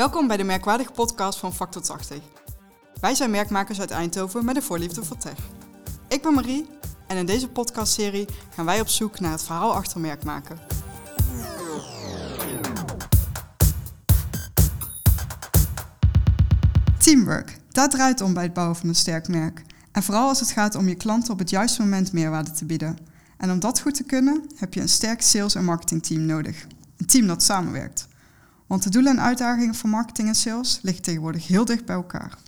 Welkom bij de merkwaardige podcast van Factor 80. Wij zijn merkmakers uit Eindhoven met een voorliefde voor tech. Ik ben Marie en in deze podcastserie gaan wij op zoek naar het verhaal achter merkmaken. Teamwork, dat draait om bij het bouwen van een sterk merk. En vooral als het gaat om je klanten op het juiste moment meerwaarde te bieden. En om dat goed te kunnen, heb je een sterk sales- en marketingteam nodig. Een team dat samenwerkt. Want de doelen en uitdagingen van marketing en sales liggen tegenwoordig heel dicht bij elkaar.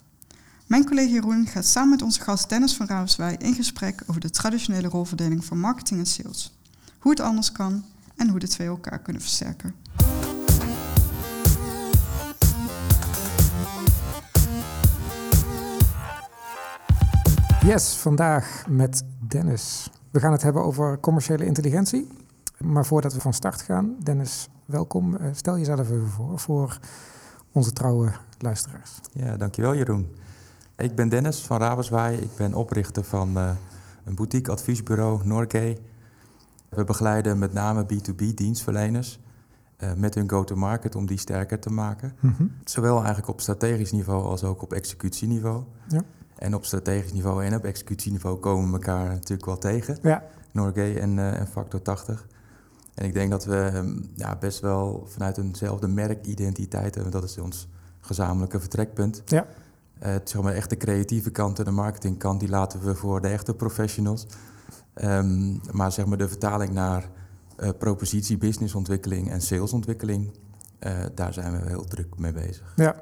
Mijn collega Jeroen gaat samen met onze gast Dennis van Ravenswij in gesprek over de traditionele rolverdeling van marketing en sales. Hoe het anders kan en hoe de twee elkaar kunnen versterken. Yes, vandaag met Dennis. We gaan het hebben over commerciële intelligentie. Maar voordat we van start gaan, Dennis, welkom. Eh, stel jezelf even voor voor onze trouwe luisteraars. Ja, dankjewel Jeroen. Ik ben Dennis van Ravenswaai. Ik ben oprichter van uh, een boutique adviesbureau Norgay. We begeleiden met name B2B dienstverleners uh, met hun go-to-market om die sterker te maken. Mm -hmm. Zowel eigenlijk op strategisch niveau als ook op executieniveau. Ja. En op strategisch niveau en op executieniveau komen we elkaar natuurlijk wel tegen. Ja. Norgay en, uh, en Factor 80. En ik denk dat we um, ja, best wel vanuit eenzelfde merkidentiteit hebben. Dat is ons gezamenlijke vertrekpunt. Ja. Uh, zeg maar echt de creatieve kant en de marketingkant, die laten we voor de echte professionals. Um, maar zeg maar de vertaling naar uh, propositie, businessontwikkeling en salesontwikkeling, uh, daar zijn we heel druk mee bezig. Ja,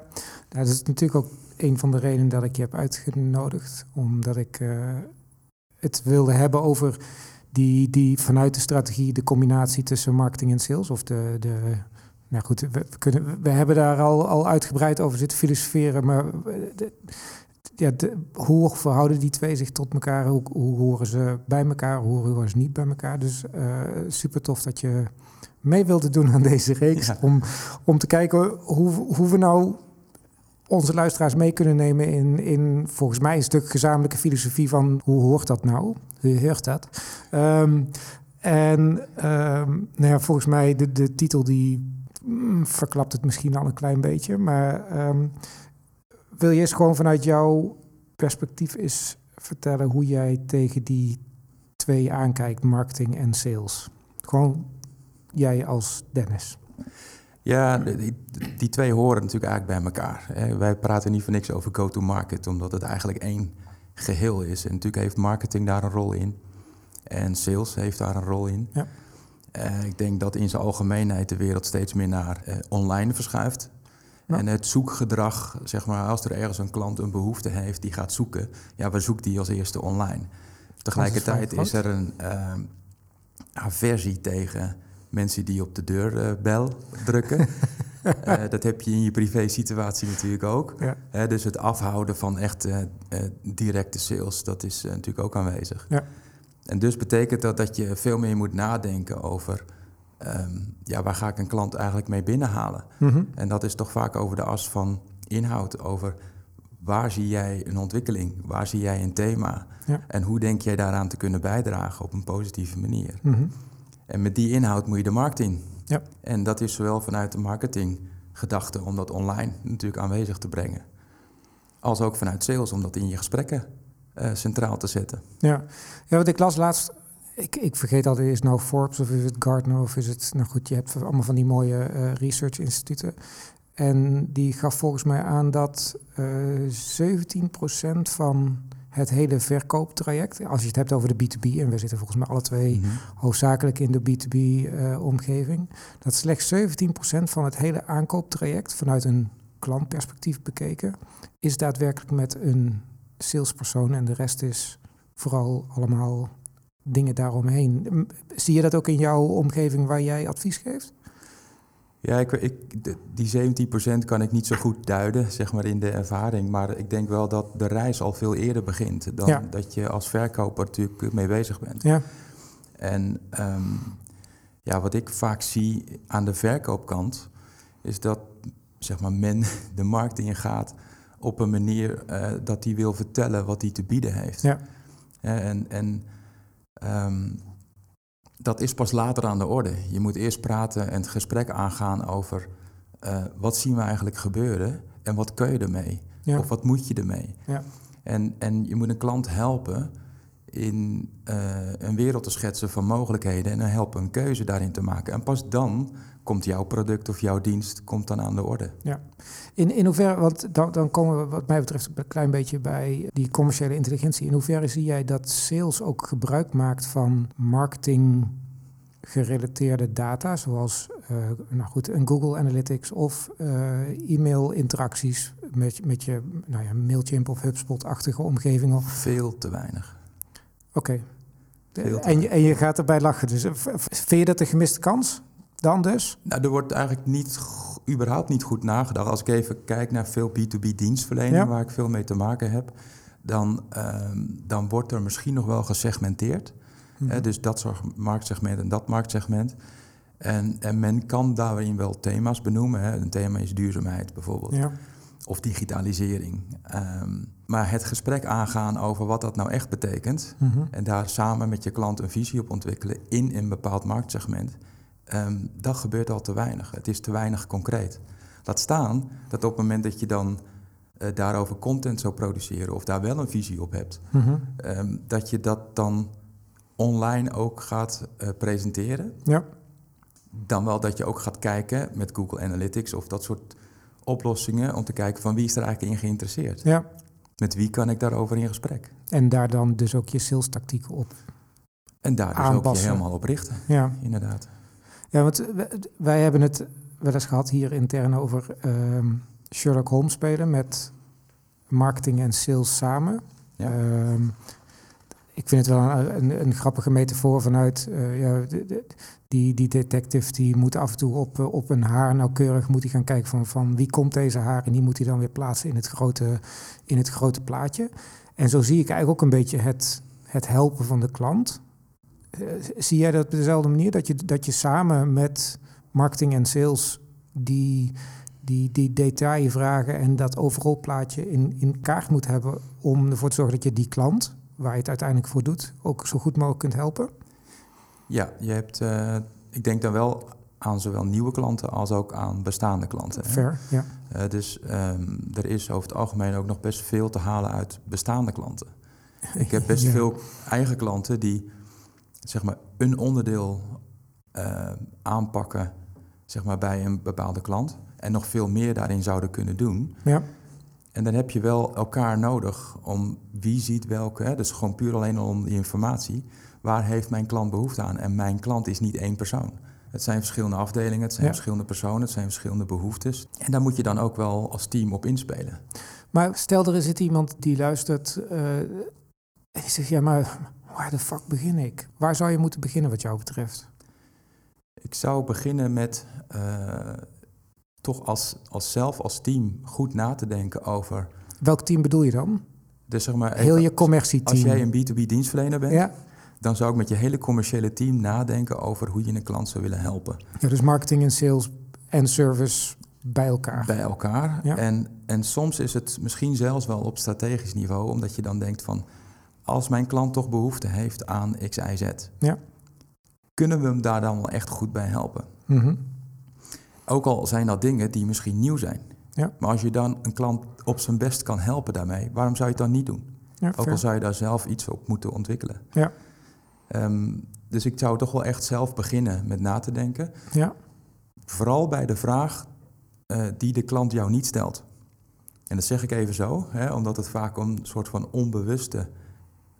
nou, dat is natuurlijk ook een van de redenen dat ik je heb uitgenodigd. Omdat ik het wilde hebben over die, die vanuit de strategie, de combinatie tussen marketing en sales, of de, de nou goed, we, kunnen, we hebben daar al, al uitgebreid over zitten filosoferen, maar de, ja, de, hoe verhouden die twee zich tot elkaar? Hoe, hoe horen ze bij elkaar? Hoe horen ze niet bij elkaar? Dus uh, super tof dat je mee wilde doen aan deze reeks. Ja. Om, om te kijken hoe, hoe we nou onze luisteraars mee kunnen nemen in, in volgens mij een stuk gezamenlijke filosofie van hoe hoort dat nou? Hoe hoort dat? Um, en um, nou ja, volgens mij de, de titel die mm, verklapt het misschien al een klein beetje, maar um, wil je eens gewoon vanuit jouw perspectief eens vertellen hoe jij tegen die twee aankijkt, marketing en sales? Gewoon jij als Dennis. Ja, die, die, twee horen natuurlijk eigenlijk bij elkaar. Wij praten niet voor niks over go-to-market, omdat het eigenlijk één geheel is. En natuurlijk heeft marketing daar een rol in. En sales heeft daar een rol in. Ja. Uh, ik denk dat in zijn algemeenheid de wereld steeds meer naar uh, online verschuift. Ja. En het zoekgedrag, zeg maar, als er ergens een klant een behoefte heeft die gaat zoeken, ja, waar zoekt die als eerste online? Tegelijkertijd is, is, er een uh, aversie tegen mensen die op de deurbel drukken. uh, dat heb je in je privé situatie natuurlijk ook. Ja. Uh, dus het afhouden van echt uh, directe sales, dat is natuurlijk ook aanwezig. Ja. En dus betekent dat dat je veel meer moet nadenken over... Um, ja, waar ga ik een klant eigenlijk mee binnenhalen? Mm -hmm. En dat is toch vaak over de as van inhoud, over waar zie jij een ontwikkeling? Waar zie jij een thema? Ja. En hoe denk jij daaraan te kunnen bijdragen op een positieve manier? Mm -hmm. En met die inhoud moet je de markt in. Ja. En dat is zowel vanuit de marketinggedachte om dat online natuurlijk aanwezig te brengen, als ook vanuit sales om dat in je gesprekken uh, centraal te zetten. Ja, ja wat ik las laatst, ik, ik vergeet altijd, is nou Forbes of is het Gartner of is het, nou goed, je hebt allemaal van die mooie uh, research instituten. En die gaf volgens mij aan dat uh, 17% van het hele verkooptraject. Als je het hebt over de B2B, en we zitten volgens mij alle twee mm -hmm. hoofdzakelijk in de B2B-omgeving, uh, dat slechts 17% van het hele aankooptraject vanuit een klantperspectief bekeken, is daadwerkelijk met een salespersoon en de rest is vooral allemaal dingen daaromheen. Zie je dat ook in jouw omgeving waar jij advies geeft? Ja, ik, ik, die 17% kan ik niet zo goed duiden, zeg maar, in de ervaring. Maar ik denk wel dat de reis al veel eerder begint dan ja. dat je als verkoper natuurlijk mee bezig bent. Ja. En um, ja, wat ik vaak zie aan de verkoopkant, is dat zeg maar, men de markt in gaat op een manier uh, dat hij wil vertellen wat hij te bieden heeft. Ja. En, en um, dat is pas later aan de orde. Je moet eerst praten en het gesprek aangaan over eh, wat zien we eigenlijk gebeuren en wat kun je ermee? Ja. Of wat moet je ermee? Ja. En, en je moet een klant helpen in eh, een wereld te schetsen van mogelijkheden en helpen een keuze daarin te maken. En pas dan komt jouw product of jouw dienst komt dan aan de orde. In, in hoeverre, want dan, dan komen we wat mij betreft een klein beetje bij die commerciële intelligentie. In hoeverre zie jij dat sales ook gebruik maakt van marketing gerelateerde data, zoals uh, nou goed, een Google Analytics of uh, e-mail interacties met, met je nou ja, Mailchimp of HubSpot-achtige omgevingen? Veel te weinig. Oké. Okay. En, en je gaat erbij lachen. Dus vind je dat een gemiste kans? Dan dus? Nou, er wordt eigenlijk niet, überhaupt niet goed nagedacht. Als ik even kijk naar veel B2B dienstverlening, ja. waar ik veel mee te maken heb, dan, um, dan wordt er misschien nog wel gesegmenteerd. Mm -hmm. dus dat soort marktsegment en dat marktsegment. En, en men kan daarin wel thema's benoemen. Hè. Een thema is duurzaamheid bijvoorbeeld. Ja. Of digitalisering. Um, maar het gesprek aangaan over wat dat nou echt betekent. Mm -hmm. En daar samen met je klant een visie op ontwikkelen in een bepaald marktsegment. Um, dat gebeurt al te weinig. Het is te weinig concreet. Laat staan dat op het moment dat je dan uh, daarover content zou produceren of daar wel een visie op hebt, mm -hmm. um, dat je dat dan online ook gaat uh, presenteren. Ja. Dan wel dat je ook gaat kijken met Google Analytics of dat soort oplossingen om te kijken van wie is er eigenlijk in geïnteresseerd. Ja. Met wie kan ik daarover in gesprek? En daar dan dus ook je sales tactieken op En daar dus aanpassen. ook je helemaal op richten. Ja. Inderdaad. Ja, want wij hebben het wel eens gehad hier intern over uh, Sherlock Holmes spelen met marketing en sales samen. Ja. Uh, ik vind het wel een, een, een grappige metafoor vanuit uh, ja, de, de, die, die detective die moet af en toe op, op een haar nauwkeurig moet hij gaan kijken van, van wie komt deze haar en die moet hij dan weer plaatsen in het grote, in het grote plaatje. En zo zie ik eigenlijk ook een beetje het, het helpen van de klant. Uh, zie jij dat op dezelfde manier? Dat je, dat je samen met marketing en sales die, die, die detailvragen en dat overal plaatje in, in kaart moet hebben om ervoor te zorgen dat je die klant, waar je het uiteindelijk voor doet, ook zo goed mogelijk kunt helpen? Ja, je hebt, uh, ik denk dan wel aan zowel nieuwe klanten als ook aan bestaande klanten. Fair, ja. Uh, dus um, er is over het algemeen ook nog best veel te halen uit bestaande klanten. Ik heb best ja. veel eigen klanten die zeg maar een onderdeel uh, aanpakken zeg maar, bij een bepaalde klant en nog veel meer daarin zouden kunnen doen. Ja. En dan heb je wel elkaar nodig om wie ziet welke, hè, dus gewoon puur alleen om die informatie. Waar heeft mijn klant behoefte aan? En mijn klant is niet één persoon. Het zijn verschillende afdelingen, het zijn ja. verschillende personen, het zijn verschillende behoeftes. En daar moet je dan ook wel als team op inspelen. Maar stel er zit iemand die luistert uh, en die zegt, ja maar waar de fuck begin ik? Waar zou je moeten beginnen wat jou betreft? Ik zou beginnen met uh, toch als, als zelf, als team, goed na te denken over... Welk team bedoel je dan? Dus zeg maar, Heel je commercieteam. Als jij een B2B dienstverlener bent, ja. dan zou ik met je hele commerciële team nadenken over hoe je een klant zou willen helpen. Ja, dus marketing en sales en service bij elkaar. Bij elkaar. Ja. En, en soms is het misschien zelfs wel op strategisch niveau, omdat je dan denkt van, als mijn klant toch behoefte heeft aan X, Y, Z, ja. kunnen we hem daar dan wel echt goed bij helpen? Mm -hmm. Ook al zijn dat dingen die misschien nieuw zijn. Ja. Maar als je dan een klant op zijn best kan helpen daarmee, waarom zou je het dan niet doen? Ja, Ook al zou je daar zelf iets op moeten ontwikkelen. Ja. Um, dus ik zou toch wel echt zelf beginnen met na te denken. Ja. Vooral bij de vraag uh, die de klant jou niet stelt. En dat zeg ik even zo, hè, omdat het vaak een soort van onbewuste,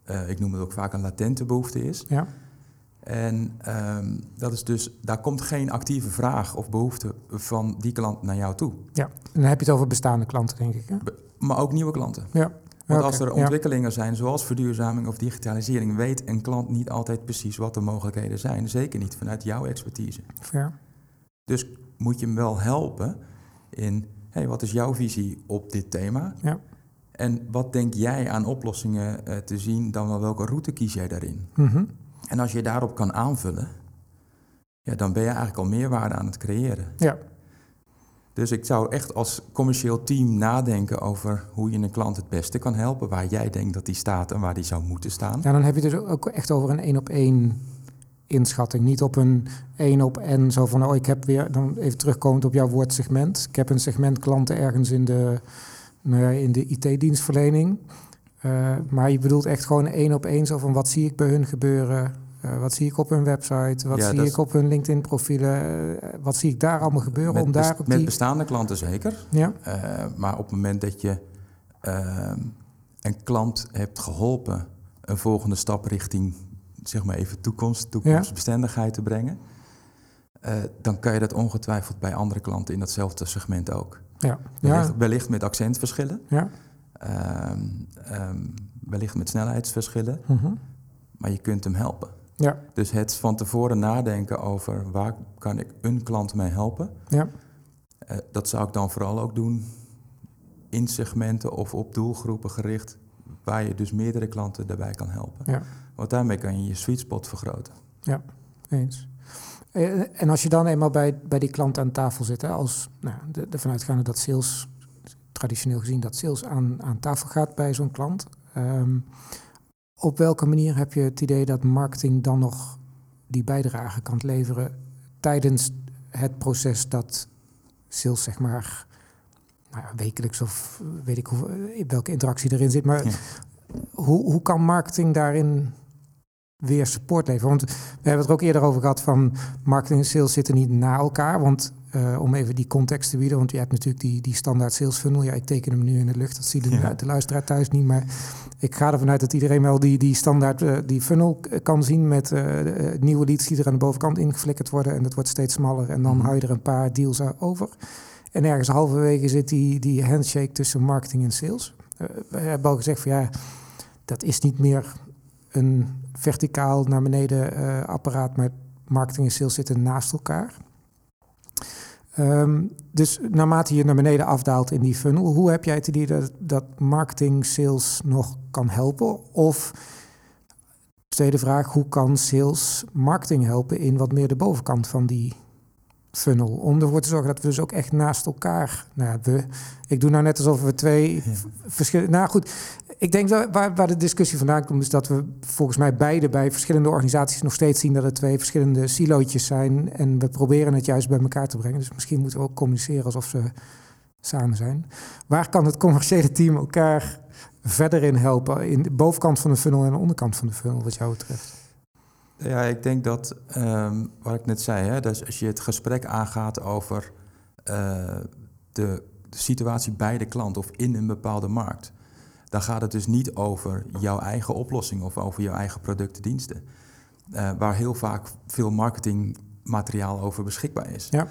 uh, ik noem het ook vaak een latente behoefte is. Ja. En um, dat is dus, daar komt geen actieve vraag of behoefte van die klant naar jou toe. Ja, en dan heb je het over bestaande klanten, denk ik. Hè? Be maar ook nieuwe klanten. Ja. Want als er ontwikkelingen ja. zijn, zoals verduurzaming of digitalisering, weet een klant niet altijd precies wat de mogelijkheden zijn. Zeker niet vanuit jouw expertise. Fair. Dus moet je hem wel helpen in, hey, wat is jouw visie op dit thema? Ja. En wat denk jij aan oplossingen uh, te zien, dan wel welke route kies jij daarin? Mm -hmm. En als je daarop kan aanvullen, ja, dan ben je eigenlijk al meerwaarde aan het creëren. Ja. Dus ik zou echt als commercieel team nadenken over hoe je een klant het beste kan helpen, waar jij denkt dat die staat en waar die zou moeten staan. Ja, dan heb je het dus ook echt over een één op één inschatting. Niet op een één op en zo van, oh ik heb weer, dan even terugkomend op jouw woord segment. Ik heb een segment klanten ergens in de, nou ja, in de IT-dienstverlening. Uh, maar je bedoelt echt gewoon één op één zo van wat zie ik bij hun gebeuren? Uh, wat zie ik op hun website? Wat zie ik op hun LinkedIn-profielen? Uh, wat zie ik daar allemaal gebeuren? Met, om daar op met die... bestaande klanten zeker. Ja. maar op het moment dat je een klant hebt geholpen een volgende stap richting zeg maar even toekomst, toekomstbestendigheid te brengen, dan kan je dat ongetwijfeld bij andere klanten in datzelfde segment ook. Ja. Wellicht, met accentverschillen, ja. um, um, wellicht met snelheidsverschillen, Mm -hmm. maar je kunt hem helpen. Ja. Dus het van tevoren nadenken over waar kan ik een klant mee helpen, ja. Uh, dat zou ik dan vooral ook doen in segmenten of op doelgroepen gericht, waar je dus meerdere klanten daarbij kan helpen. Ja. Want daarmee kan je je sweet spot vergroten. Ja, eens. En als je dan eenmaal bij, bij die klant aan tafel zit, hè, als nou, de, de vanuitgaande dat sales, traditioneel gezien dat sales aan, aan tafel gaat bij zo'n klant, um, op welke manier heb je het idee dat marketing dan nog die bijdrage kan leveren tijdens het proces dat sales zeg maar nou ja, wekelijks of weet ik hoe, welke interactie erin zit, maar ja. hoe, hoe kan marketing daarin weer support leveren. Want we hebben het er ook eerder over gehad van marketing en sales zitten niet na elkaar. Want uh, om even die context te bieden, want je hebt natuurlijk die, die standaard sales funnel. Ja, ik teken hem nu in de lucht, dat ziet de, ja. de luisteraar thuis niet. Maar ik ga ervan uit dat iedereen wel die, die standaard uh, die funnel kan zien met uh, nieuwe leads die er aan de bovenkant ingeflikkerd worden. En dat wordt steeds smaller en dan mm. hou je er een paar deals over. En ergens halverwege zit die, die handshake tussen marketing en sales. we hebben al gezegd van ja, dat is niet meer een verticaal naar beneden uh, apparaat, maar marketing en sales zitten naast elkaar. Um, dus naarmate je naar beneden afdaalt in die funnel, hoe heb jij het idee dat, dat marketing sales nog kan helpen? Of tweede vraag, hoe kan sales marketing helpen in wat meer de bovenkant van die funnel? Om ervoor te zorgen dat we dus ook echt naast elkaar. Nou, we, ik doe nou net alsof we twee ja. verschillende. Nou goed, ik denk dat waar, waar de discussie vandaan komt, is dat we volgens mij beide bij verschillende organisaties nog steeds zien dat het twee verschillende silootjes zijn. En we proberen het juist bij elkaar te brengen. Dus misschien moeten we ook communiceren alsof ze samen zijn. Waar kan het commerciële team elkaar verder in helpen? In de bovenkant van de funnel en de onderkant van de funnel, wat jou betreft? Ja, ik denk dat, um, wat ik net zei, hè, dus als je het gesprek aangaat over uh, de, de situatie bij de klant of in een bepaalde markt, dan gaat het dus niet over jouw eigen oplossing of over jouw eigen producten, diensten. Uh, waar heel vaak veel marketingmateriaal over beschikbaar is. Ja.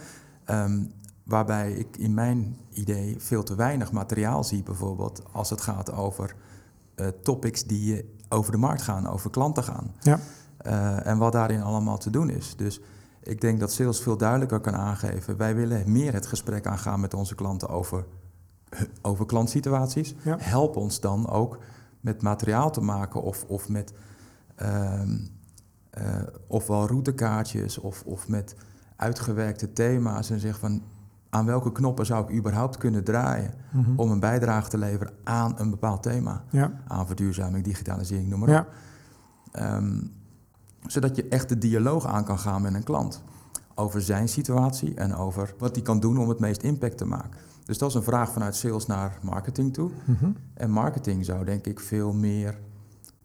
Um, waarbij ik in mijn idee veel te weinig materiaal zie, bijvoorbeeld als het gaat over uh, topics die over de markt gaan, over klanten gaan. Ja. Uh, en wat daarin allemaal te doen is. Dus ik denk dat sales veel duidelijker kan aangeven. Wij willen meer het gesprek aangaan met onze klanten over, over klantsituaties. Ja. Help ons dan ook met materiaal te maken of, of met uh, uh, ofwel routekaartjes of, of met uitgewerkte thema's. En zeg van aan welke knoppen zou ik überhaupt kunnen draaien Mhm. om een bijdrage te leveren aan een bepaald thema. Ja. Aan verduurzaming, digitalisering, noem maar Ja. op. Um, zodat je echt de dialoog aan kan gaan met een klant. Over zijn situatie en over wat hij kan doen om het meest impact te maken. Dus dat is een vraag vanuit sales naar marketing toe. Mhm. En marketing zou denk ik veel meer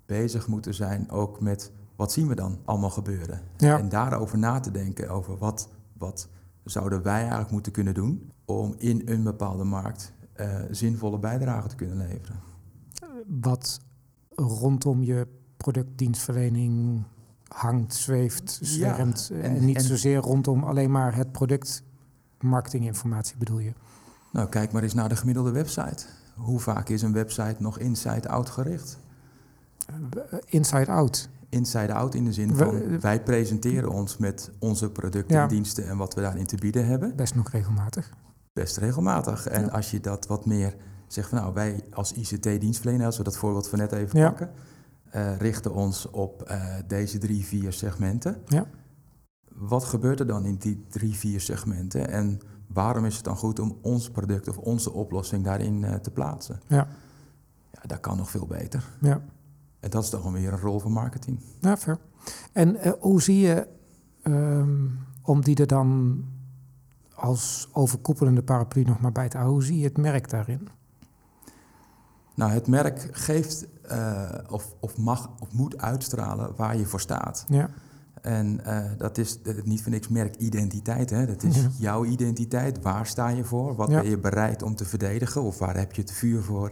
bezig moeten zijn ook met wat zien we dan allemaal gebeuren. Ja. En daarover na te denken over wat, wat zouden wij eigenlijk moeten kunnen doen om in een bepaalde markt uh, zinvolle bijdrage te kunnen leveren. Wat rondom je productdienstverlening hangt, zweeft, zwermt. Ja, en, en, niet en, zozeer rondom alleen maar het product marketinginformatie bedoel je? Nou, kijk maar eens naar de gemiddelde website. Hoe vaak is een website nog inside-out gericht? Uh, inside-out? Inside-out in de zin van, wij presenteren ons met onze producten ja. en diensten en wat we daarin te bieden hebben. Best nog regelmatig. Best regelmatig. En ja. als je dat wat meer zegt van, nou, wij als ICT-dienstverlener, als we dat voorbeeld van net even ja. pakken, uh, richten ons op uh, deze drie, vier segmenten. Ja. Wat gebeurt er dan in die drie, vier segmenten? En waarom is het dan goed om ons product of onze oplossing daarin uh, te plaatsen? Ja. ja. Dat kan nog veel beter. Ja. En dat is dan weer een rol van marketing. Ja, ver. En uh, hoe zie je, um, om die er dan als overkoepelende paraplu nog maar bij te houden, hoe zie je het merk daarin? Nou, het merk geeft uh, of, of mag of moet uitstralen waar je voor staat. Ja. En uh, dat is niet voor niks merkidentiteit. Hè? Dat is ja. jouw identiteit. Waar sta je voor? Wat ja. ben je bereid om te verdedigen? Of waar heb je het vuur voor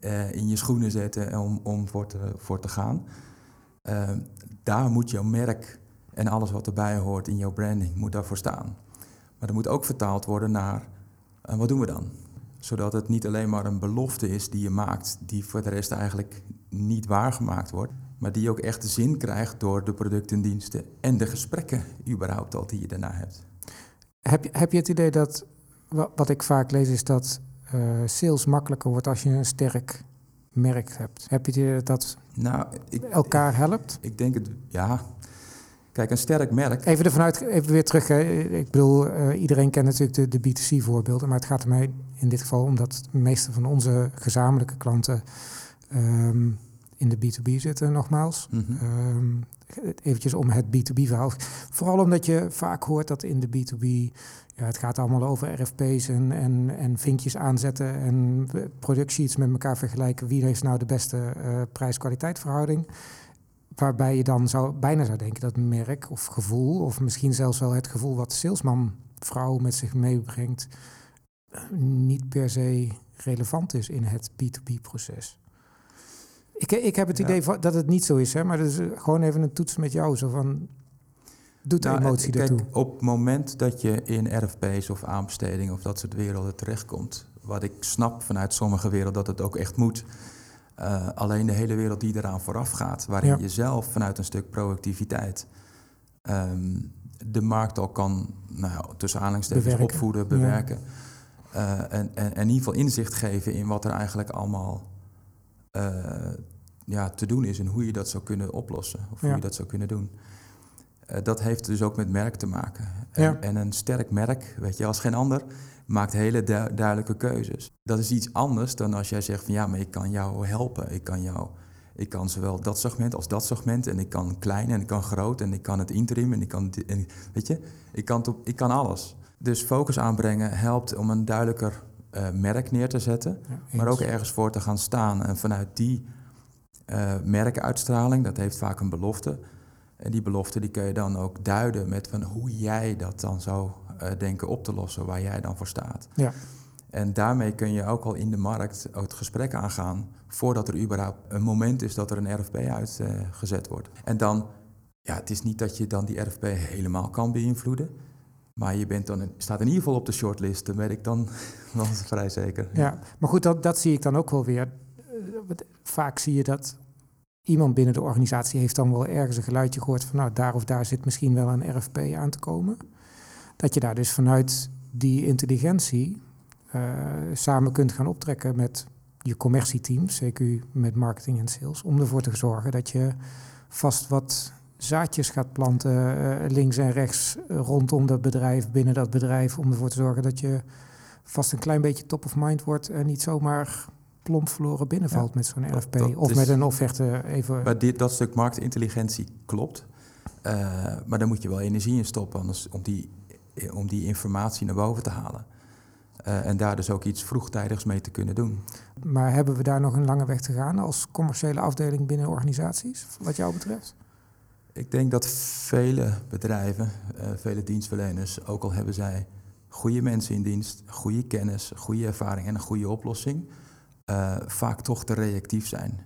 uh, in je schoenen zetten om, om voor, te, voor te gaan? Uh, daar moet jouw merk en alles wat erbij hoort in jouw branding, moet daarvoor staan. Maar dat moet ook vertaald worden naar, wat doen we dan? Zodat het niet alleen maar een belofte is die je maakt, die voor de rest eigenlijk niet waargemaakt wordt maar die ook echt zin krijgt door de producten en diensten en de gesprekken überhaupt al die je daarna hebt. Heb je, heb je het idee dat, wat ik vaak lees, is dat uh, sales makkelijker wordt als je een sterk merk hebt? Heb je het idee dat dat nou, ik, elkaar helpt? Ik denk het, ja. Kijk, een sterk merk. Even ervan uit, even weer terug. Hè. Ik bedoel, uh, iedereen kent natuurlijk de, de B2C-voorbeelden, maar het gaat er mij in dit geval om dat de meeste van onze gezamenlijke klanten. Um, in de B2B zitten, nogmaals. Mm -hmm. eventjes om het B2B-verhaal. Vooral omdat je vaak hoort dat in de B2B... Ja, het gaat allemaal over RFP's en, en, en vinkjes aanzetten... en productsheets met elkaar vergelijken. Wie heeft nou de beste uh, prijs-kwaliteit verhouding? Waarbij je dan zou, bijna zou denken dat merk of gevoel... of misschien zelfs wel het gevoel wat de salesman vrouw met zich meebrengt... niet per se relevant is in het B2B-proces. Ik, ik heb het idee dat het niet zo is, hè, maar dat is gewoon even een toets met jou. Zo van, doet de nou, emotie kijk, daartoe? Op het moment dat je in RFP's of aanbestedingen of dat soort werelden terechtkomt... wat ik snap vanuit sommige werelden dat het ook echt moet... Uh, alleen de hele wereld die eraan vooraf gaat, waarin ja. je zelf vanuit een stuk proactiviteit um, de markt al kan, nou, tussen aanhalingstekens, opvoeden, bewerken. Ja. Uh, en, en, en, in ieder geval inzicht geven in wat er eigenlijk allemaal uh, ja, te doen is en hoe je dat zou kunnen oplossen of hoe je dat zou kunnen doen. Uh, dat heeft dus ook met merk te maken. En, ja. en, een sterk merk, weet je, als geen ander, maakt hele du duidelijke keuzes. Dat is iets anders dan als jij zegt van ja, maar ik kan jou helpen. Ik kan jou, ik kan zowel dat segment als dat segment en ik kan klein en ik kan groot en ik kan het interim en ik kan, en, weet je, ik kan, ik kan alles. Dus focus aanbrengen helpt om een duidelijker uh, merk neer te zetten, ja, maar ook ergens voor te gaan staan. En vanuit die uh, merkuitstraling, dat heeft vaak een belofte. En die belofte die kun je dan ook duiden met van hoe jij dat dan zou uh, denken op te lossen, waar jij dan voor staat. Ja. En daarmee kun je ook al in de markt het gesprek aangaan voordat er überhaupt een moment is dat er een RFP uitgezet wordt. En dan, ja, het is niet dat je dan die RFP helemaal kan beïnvloeden. Maar je bent dan, staat in ieder geval op de shortlist, dat weet ik dan wel vrij zeker. Ja, maar goed, dat, dat zie ik dan ook wel weer. Vaak zie je dat iemand binnen de organisatie heeft dan wel ergens een geluidje gehoord van nou, daar of daar zit misschien wel een RFP aan te komen. Dat je daar dus vanuit die intelligentie uh, samen kunt gaan optrekken met je commercieteam, zeker met marketing en sales, om ervoor te zorgen dat je vast wat zaadjes gaat planten uh, links en rechts rondom dat bedrijf, binnen dat bedrijf, om ervoor te zorgen dat je vast een klein beetje top of mind wordt en niet zomaar plomp verloren binnenvalt ja, met zo'n RFP dat, dat of met een offerte even. Maar dit, dat stuk marktintelligentie klopt, uh, maar daar moet je wel energie in stoppen anders om die, om die informatie naar boven te halen. Uh, en daar dus ook iets vroegtijdigs mee te kunnen doen. Maar hebben we daar nog een lange weg te gaan als commerciële afdeling binnen organisaties, wat jou betreft? Ik denk dat vele bedrijven, uh, vele dienstverleners, ook al hebben zij goede mensen in dienst, goede kennis, goede ervaring en een goede oplossing, uh, vaak toch te reactief zijn.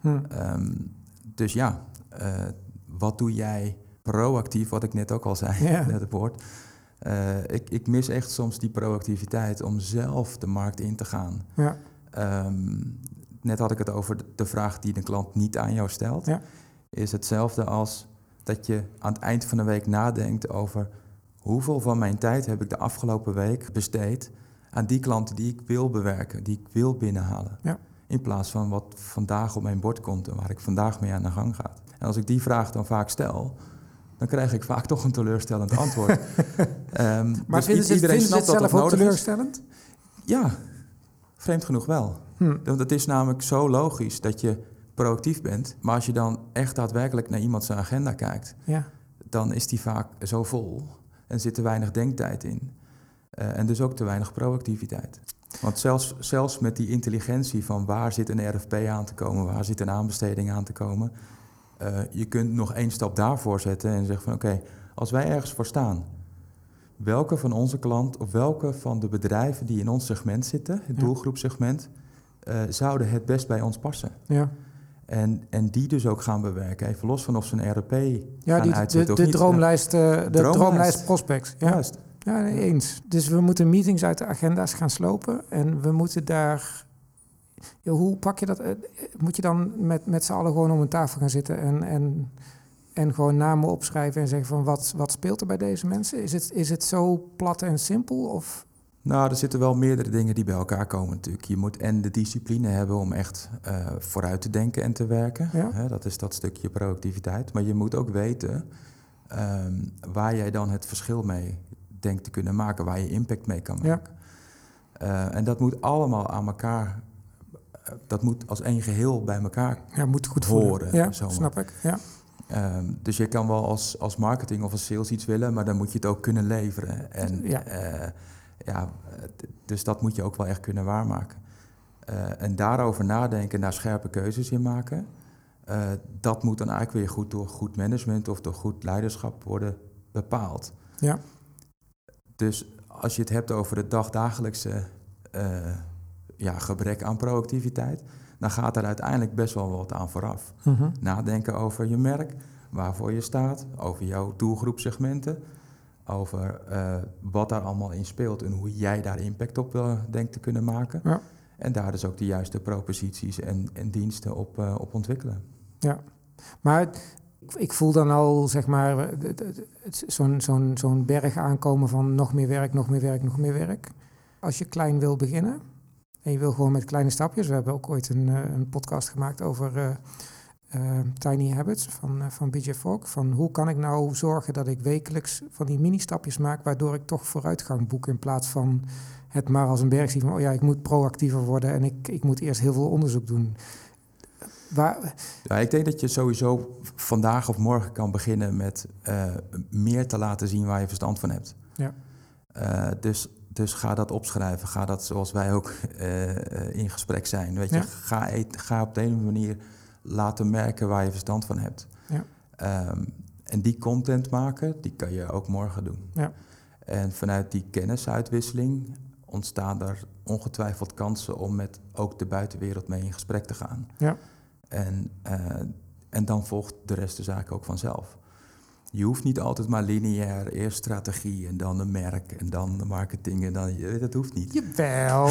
Hm. Um, dus ja, uh, wat doe jij proactief, wat ik net ook al zei, ja. net het woord. ik, ik mis echt soms die proactiviteit om zelf de markt in te gaan. Ja. Um, net had ik het over de vraag die de klant niet aan jou stelt. Ja. Is hetzelfde als dat je aan het eind van de week nadenkt over hoeveel van mijn tijd heb ik de afgelopen week besteed aan die klanten die ik wil bewerken, die ik wil binnenhalen. Ja. In plaats van wat vandaag op mijn bord komt en waar ik vandaag mee aan de gang ga. En als ik die vraag dan vaak stel, dan krijg ik vaak toch een teleurstellend antwoord. um, maar dus vinden ze, iedereen vinden snapt het zelf ook teleurstellend? Is. Ja, vreemd genoeg wel. Hm. Dat is namelijk zo logisch dat je proactief bent. Maar als je dan echt daadwerkelijk naar iemand zijn agenda kijkt, Ja, dan is die vaak zo vol en zit er weinig denktijd in. Eh, en dus ook te weinig proactiviteit. Want zelfs, zelfs met die intelligentie van waar zit een RFP aan te komen, waar zit een aanbesteding aan te komen, eh, je kunt nog één stap daarvoor zetten en zeggen van oké, als wij ergens voor staan, welke van onze klanten of welke van de bedrijven die in ons segment zitten, het Ja. doelgroepsegment, eh, zouden het best bij ons passen? ja. En, en die dus ook gaan bewerken, even los van of ze een RP ja gaan die, de, uitzetten of de niet. droomlijst, de Droomlijst. droomlijst prospects. Ja. Juist. Ja, nee, eens. Dus we moeten meetings uit de agenda's gaan slopen. En we moeten daar. Ja, hoe pak je dat? eh, Moet je dan met, met z'n allen gewoon om een tafel gaan zitten en, en, en gewoon namen opschrijven en zeggen van wat, wat speelt er bij deze mensen? Is het, is het zo plat en simpel? Of Nou, er zitten wel meerdere dingen die bij elkaar komen natuurlijk. Je moet en de discipline hebben om echt eh, vooruit te denken en te werken. Ja. Hè, dat is dat stukje proactiviteit. Maar je moet ook weten ehm, waar jij dan het verschil mee denkt te kunnen maken, waar je impact mee kan Ja. maken. Eh, en dat moet allemaal aan elkaar, dat moet als één geheel bij elkaar ja, moet goed Horen. Ja, zomaar. snap ik. Ja, Ehm, dus je kan wel als, als marketing of als sales iets willen, maar dan moet je het ook kunnen leveren. En, Ja. eh, ja, dus dat moet je ook wel echt kunnen waarmaken. Eh, en daarover nadenken, daar scherpe keuzes in maken. dat moet dan eigenlijk weer goed door goed management of door goed leiderschap worden bepaald. ja, Dus als je het hebt over het dagdagelijkse eh, ja, gebrek aan proactiviteit, dan gaat er uiteindelijk best wel wat aan vooraf Mhm. nadenken over je merk, waarvoor je staat, over jouw doelgroepsegmenten, over eh, wat daar allemaal in speelt en hoe jij daar impact op eh, denkt te kunnen maken. Ja. En daar dus ook de juiste proposities en, en diensten op, op ontwikkelen. Maar ik voel dan al, zeg maar, het- zo'n zo'n zo'n berg aankomen van nog meer werk, nog meer werk, nog meer werk. Als je klein wil beginnen en je wil gewoon met kleine stapjes. We hebben ook ooit een, eh, een podcast gemaakt over eh, eh, Tiny Habits van, eh, van BJ Fogg. Van hoe kan ik nou zorgen dat ik wekelijks van die mini-stapjes maak, waardoor ik toch vooruitgang boek in plaats van het maar als een berg zien van, oh ja, ik moet proactiever worden en ik, ik moet eerst heel veel onderzoek doen. Waar, Ja, ik denk dat je sowieso vandaag of morgen kan beginnen met eh, meer te laten zien waar je verstand van hebt. Ja. Eh, dus, dus ga dat opschrijven. Ga dat zoals wij ook eh, in gesprek zijn. Weet Ja. je, ga, ga op de ene manier laten merken waar je verstand van hebt. Ja. Ehm, en die content maken, die kan je ook morgen doen. Ja. En vanuit die kennisuitwisseling ontstaan er ongetwijfeld kansen om met ook de buitenwereld mee in gesprek te gaan. Ja. En, eh, en dan volgt de rest de zaak ook vanzelf. Je hoeft niet altijd maar lineair, eerst strategie en dan een merk en dan de marketing en dan, je- dat hoeft niet. Jawel.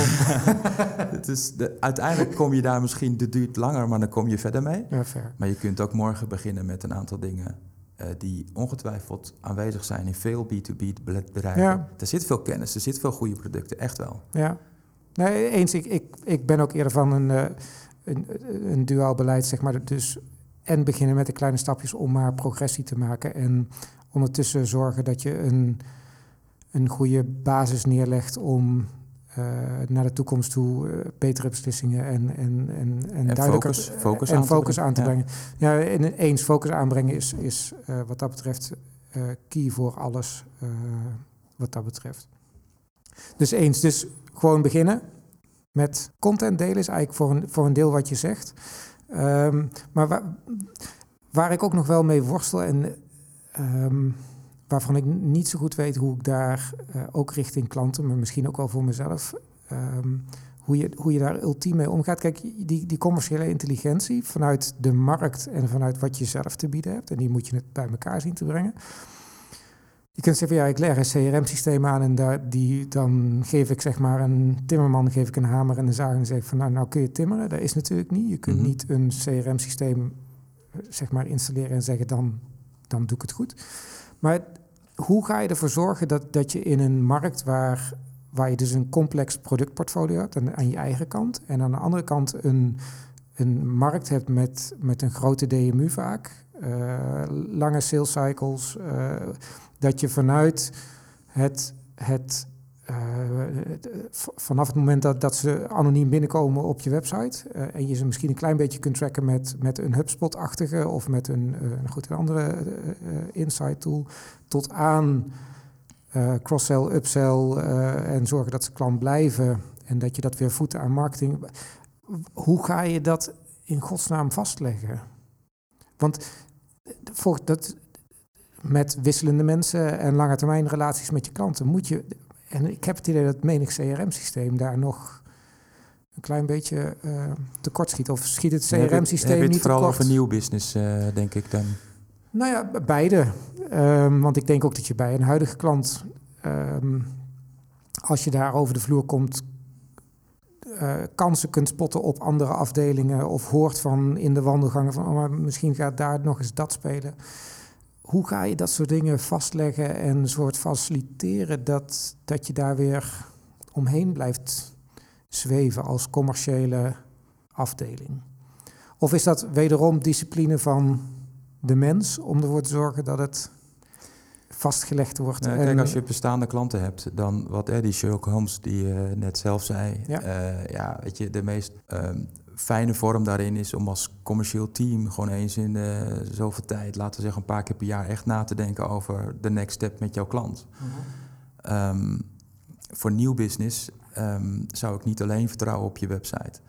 Het is de, uiteindelijk kom je daar misschien, het duurt langer, maar dan kom je verder mee. Ja, fair. Maar je kunt ook morgen beginnen met een aantal dingen eh, die ongetwijfeld aanwezig zijn in veel B2B bedrijven. Ja. Er zit veel kennis, er zit veel goede producten, echt wel. Ja. Nee, eens. Ik, ik, ik ben ook eerder van een, eh, een, een duaal beleid, zeg maar. Dus en beginnen met de kleine stapjes om maar progressie te maken. En ondertussen zorgen dat je een, een goede basis neerlegt om eh, naar de toekomst toe eh, betere beslissingen en, en, en, en, duidelijker- focus- focus en aan te focus brengen. aan te brengen. Ja, en eens focus aanbrengen is, is eh, wat dat betreft eh, key voor alles eh, wat dat betreft. Dus eens, dus gewoon beginnen met content delen is eigenlijk voor een, voor een deel wat je zegt. Ehm, maar waar, waar ik ook nog wel mee worstel en ehm, waarvan ik niet zo goed weet hoe ik daar eh, ook richting klanten, maar misschien ook wel voor mezelf, ehm, hoe, je, hoe je daar ultiem mee omgaat. Kijk, die, die commerciële intelligentie vanuit de markt en vanuit wat je zelf te bieden hebt, en die moet je het bij elkaar zien te brengen. Je kunt zeggen, ja, ik leg een CRM-systeem aan en daar, die, dan geef ik zeg maar een timmerman, geef ik een hamer en een zaag en zeg ik van, nou, nou kun je timmeren. Dat is natuurlijk niet. Je kunt Mhm. niet een CRM-systeem zeg maar installeren en zeggen, dan, dan doe ik het goed. Maar hoe ga je ervoor zorgen dat, dat je in een markt waar, waar je dus een complex productportfolio hebt aan, aan je eigen kant en aan de andere kant een, een markt hebt met, met een grote DMU vaak, lange sales cycles, eh, dat je vanuit het, het vanaf het moment dat, dat ze anoniem binnenkomen op je website en je ze misschien een klein beetje kunt tracken met, met een HubSpot-achtige of met een, goed, een andere insight tool, tot aan cross-sell, upsell en zorgen dat ze klant blijven en dat je dat weer voeten aan marketing. Hoe ga je dat in godsnaam vastleggen? Want voor dat, met wisselende mensen en lange termijn relaties met je klanten moet je. En ik heb het idee dat menig CRM-systeem daar nog een klein beetje uh, tekort schiet. Of schiet het CRM-systeem niet tekort? vooral over nieuw business, uh, denk ik dan? Nou ja, beide. Um, want ik denk ook dat je bij een huidige klant, um, als je daar over de vloer komt, uh, kansen kunt spotten op andere afdelingen of hoort van in de wandelgangen van oh, maar misschien gaat daar nog eens dat spelen. Hoe ga je dat soort dingen vastleggen en een soort faciliteren dat, dat je daar weer omheen blijft zweven als commerciële afdeling? Of is dat wederom discipline van de mens om ervoor te zorgen dat het vastgelegd wordt. Nou, kijk, als je bestaande klanten hebt, dan wat Eddie Sherlock Holmes die uh, net zelf zei, ja. Uh, ja, weet je, de meest uh, fijne vorm daarin is om als commercieel team gewoon eens in uh, zoveel tijd, laten we zeggen een paar keer per jaar, echt na te denken over de next step met jouw klant. -hmm. um, voor nieuw business um, zou ik niet alleen vertrouwen op je website,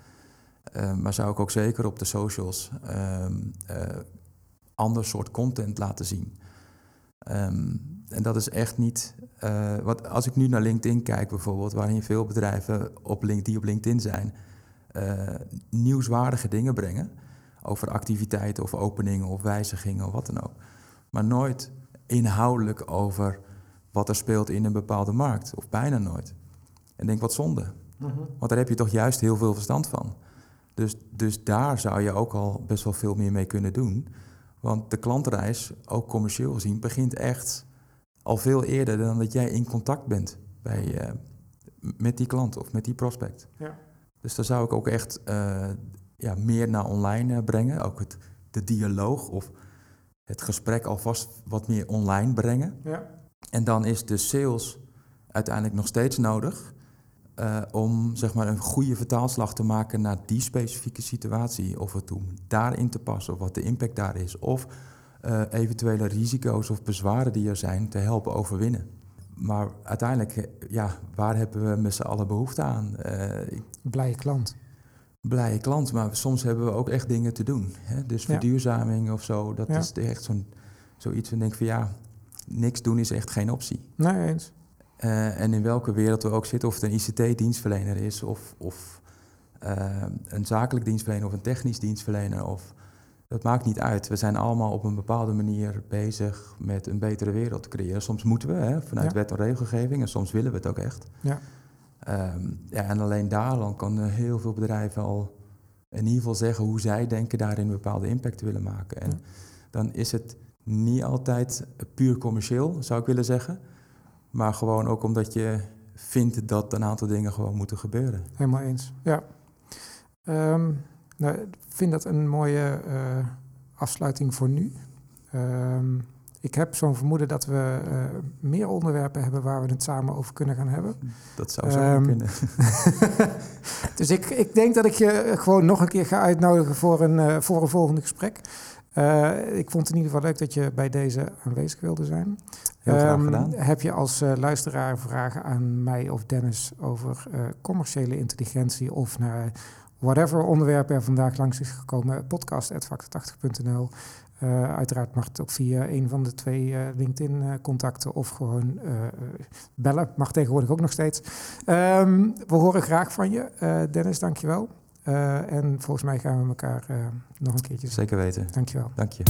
maar zou ik ook zeker op de socials ander soort content laten zien. Um, en dat is echt niet. Uh, wat, als ik nu naar LinkedIn kijk, bijvoorbeeld, waarin veel bedrijven op die op LinkedIn zijn, uh, nieuwswaardige dingen brengen. Over activiteiten of openingen of wijzigingen of wat dan ook. Maar nooit inhoudelijk over wat er speelt in een bepaalde markt. Of bijna nooit. En denk wat zonde. Mm -hmm. Want daar heb je toch juist heel veel verstand van. Dus, dus daar zou je ook al best wel veel meer mee kunnen doen. Want de klantreis, ook commercieel gezien, begint echt al veel eerder dan dat jij in contact bent bij, uh, met die klant of met die prospect. Ja. Dus daar zou ik ook echt uh, ja, meer naar online uh, brengen. Ook het, de dialoog of het gesprek alvast wat meer online brengen. Ja. En dan is de sales uiteindelijk nog steeds nodig. Uh, om zeg maar, een goede vertaalslag te maken naar die specifieke situatie. Of het om daarin te passen, of wat de impact daar is. Of uh, eventuele risico's of bezwaren die er zijn te helpen overwinnen. Maar uiteindelijk, eh, ja, waar hebben we met z'n allen behoefte aan? Uh, blije klant. Blije klant, maar soms hebben we ook echt dingen te doen. Hè? Dus verduurzaming ja. of zo, dat ja. is echt zo'n, zoiets. En denk van ja, niks doen is echt geen optie. Nee, eens. Uh, en in welke wereld we ook zitten, of het een ICT-dienstverlener is, of, of uh, een zakelijk dienstverlener of een technisch dienstverlener, of, dat maakt niet uit. We zijn allemaal op een bepaalde manier bezig met een betere wereld te creëren. Soms moeten we, hè, vanuit ja. wet en regelgeving, en soms willen we het ook echt. Ja. Um, ja, en alleen daar dan kan heel veel bedrijven al in ieder geval zeggen hoe zij denken daarin een bepaalde impact te willen maken. En ja. dan is het niet altijd puur commercieel, zou ik willen zeggen. Maar gewoon ook omdat je vindt dat een aantal dingen gewoon moeten gebeuren. Helemaal eens, ja. Um, nou, ik vind dat een mooie uh, afsluiting voor nu. Um, ik heb zo'n vermoeden dat we uh, meer onderwerpen hebben waar we het samen over kunnen gaan hebben. Dat zou zo um, kunnen. dus ik, ik denk dat ik je gewoon nog een keer ga uitnodigen voor een, uh, voor een volgende gesprek. Uh, ik vond het in ieder geval leuk dat je bij deze aanwezig wilde zijn. Heel graag um, gedaan. Heb je als uh, luisteraar vragen aan mij of Dennis over uh, commerciële intelligentie of naar whatever onderwerp er vandaag langs is gekomen, podcast.factor80.nl. uiteraard mag het ook via een van de twee LinkedIn-contacten of gewoon bellen. Mag tegenwoordig ook nog steeds. Um, we horen graag van je. Dennis, dankjewel. En volgens mij gaan we elkaar nog een keertje Zeker weten. Dankjewel. Dank je.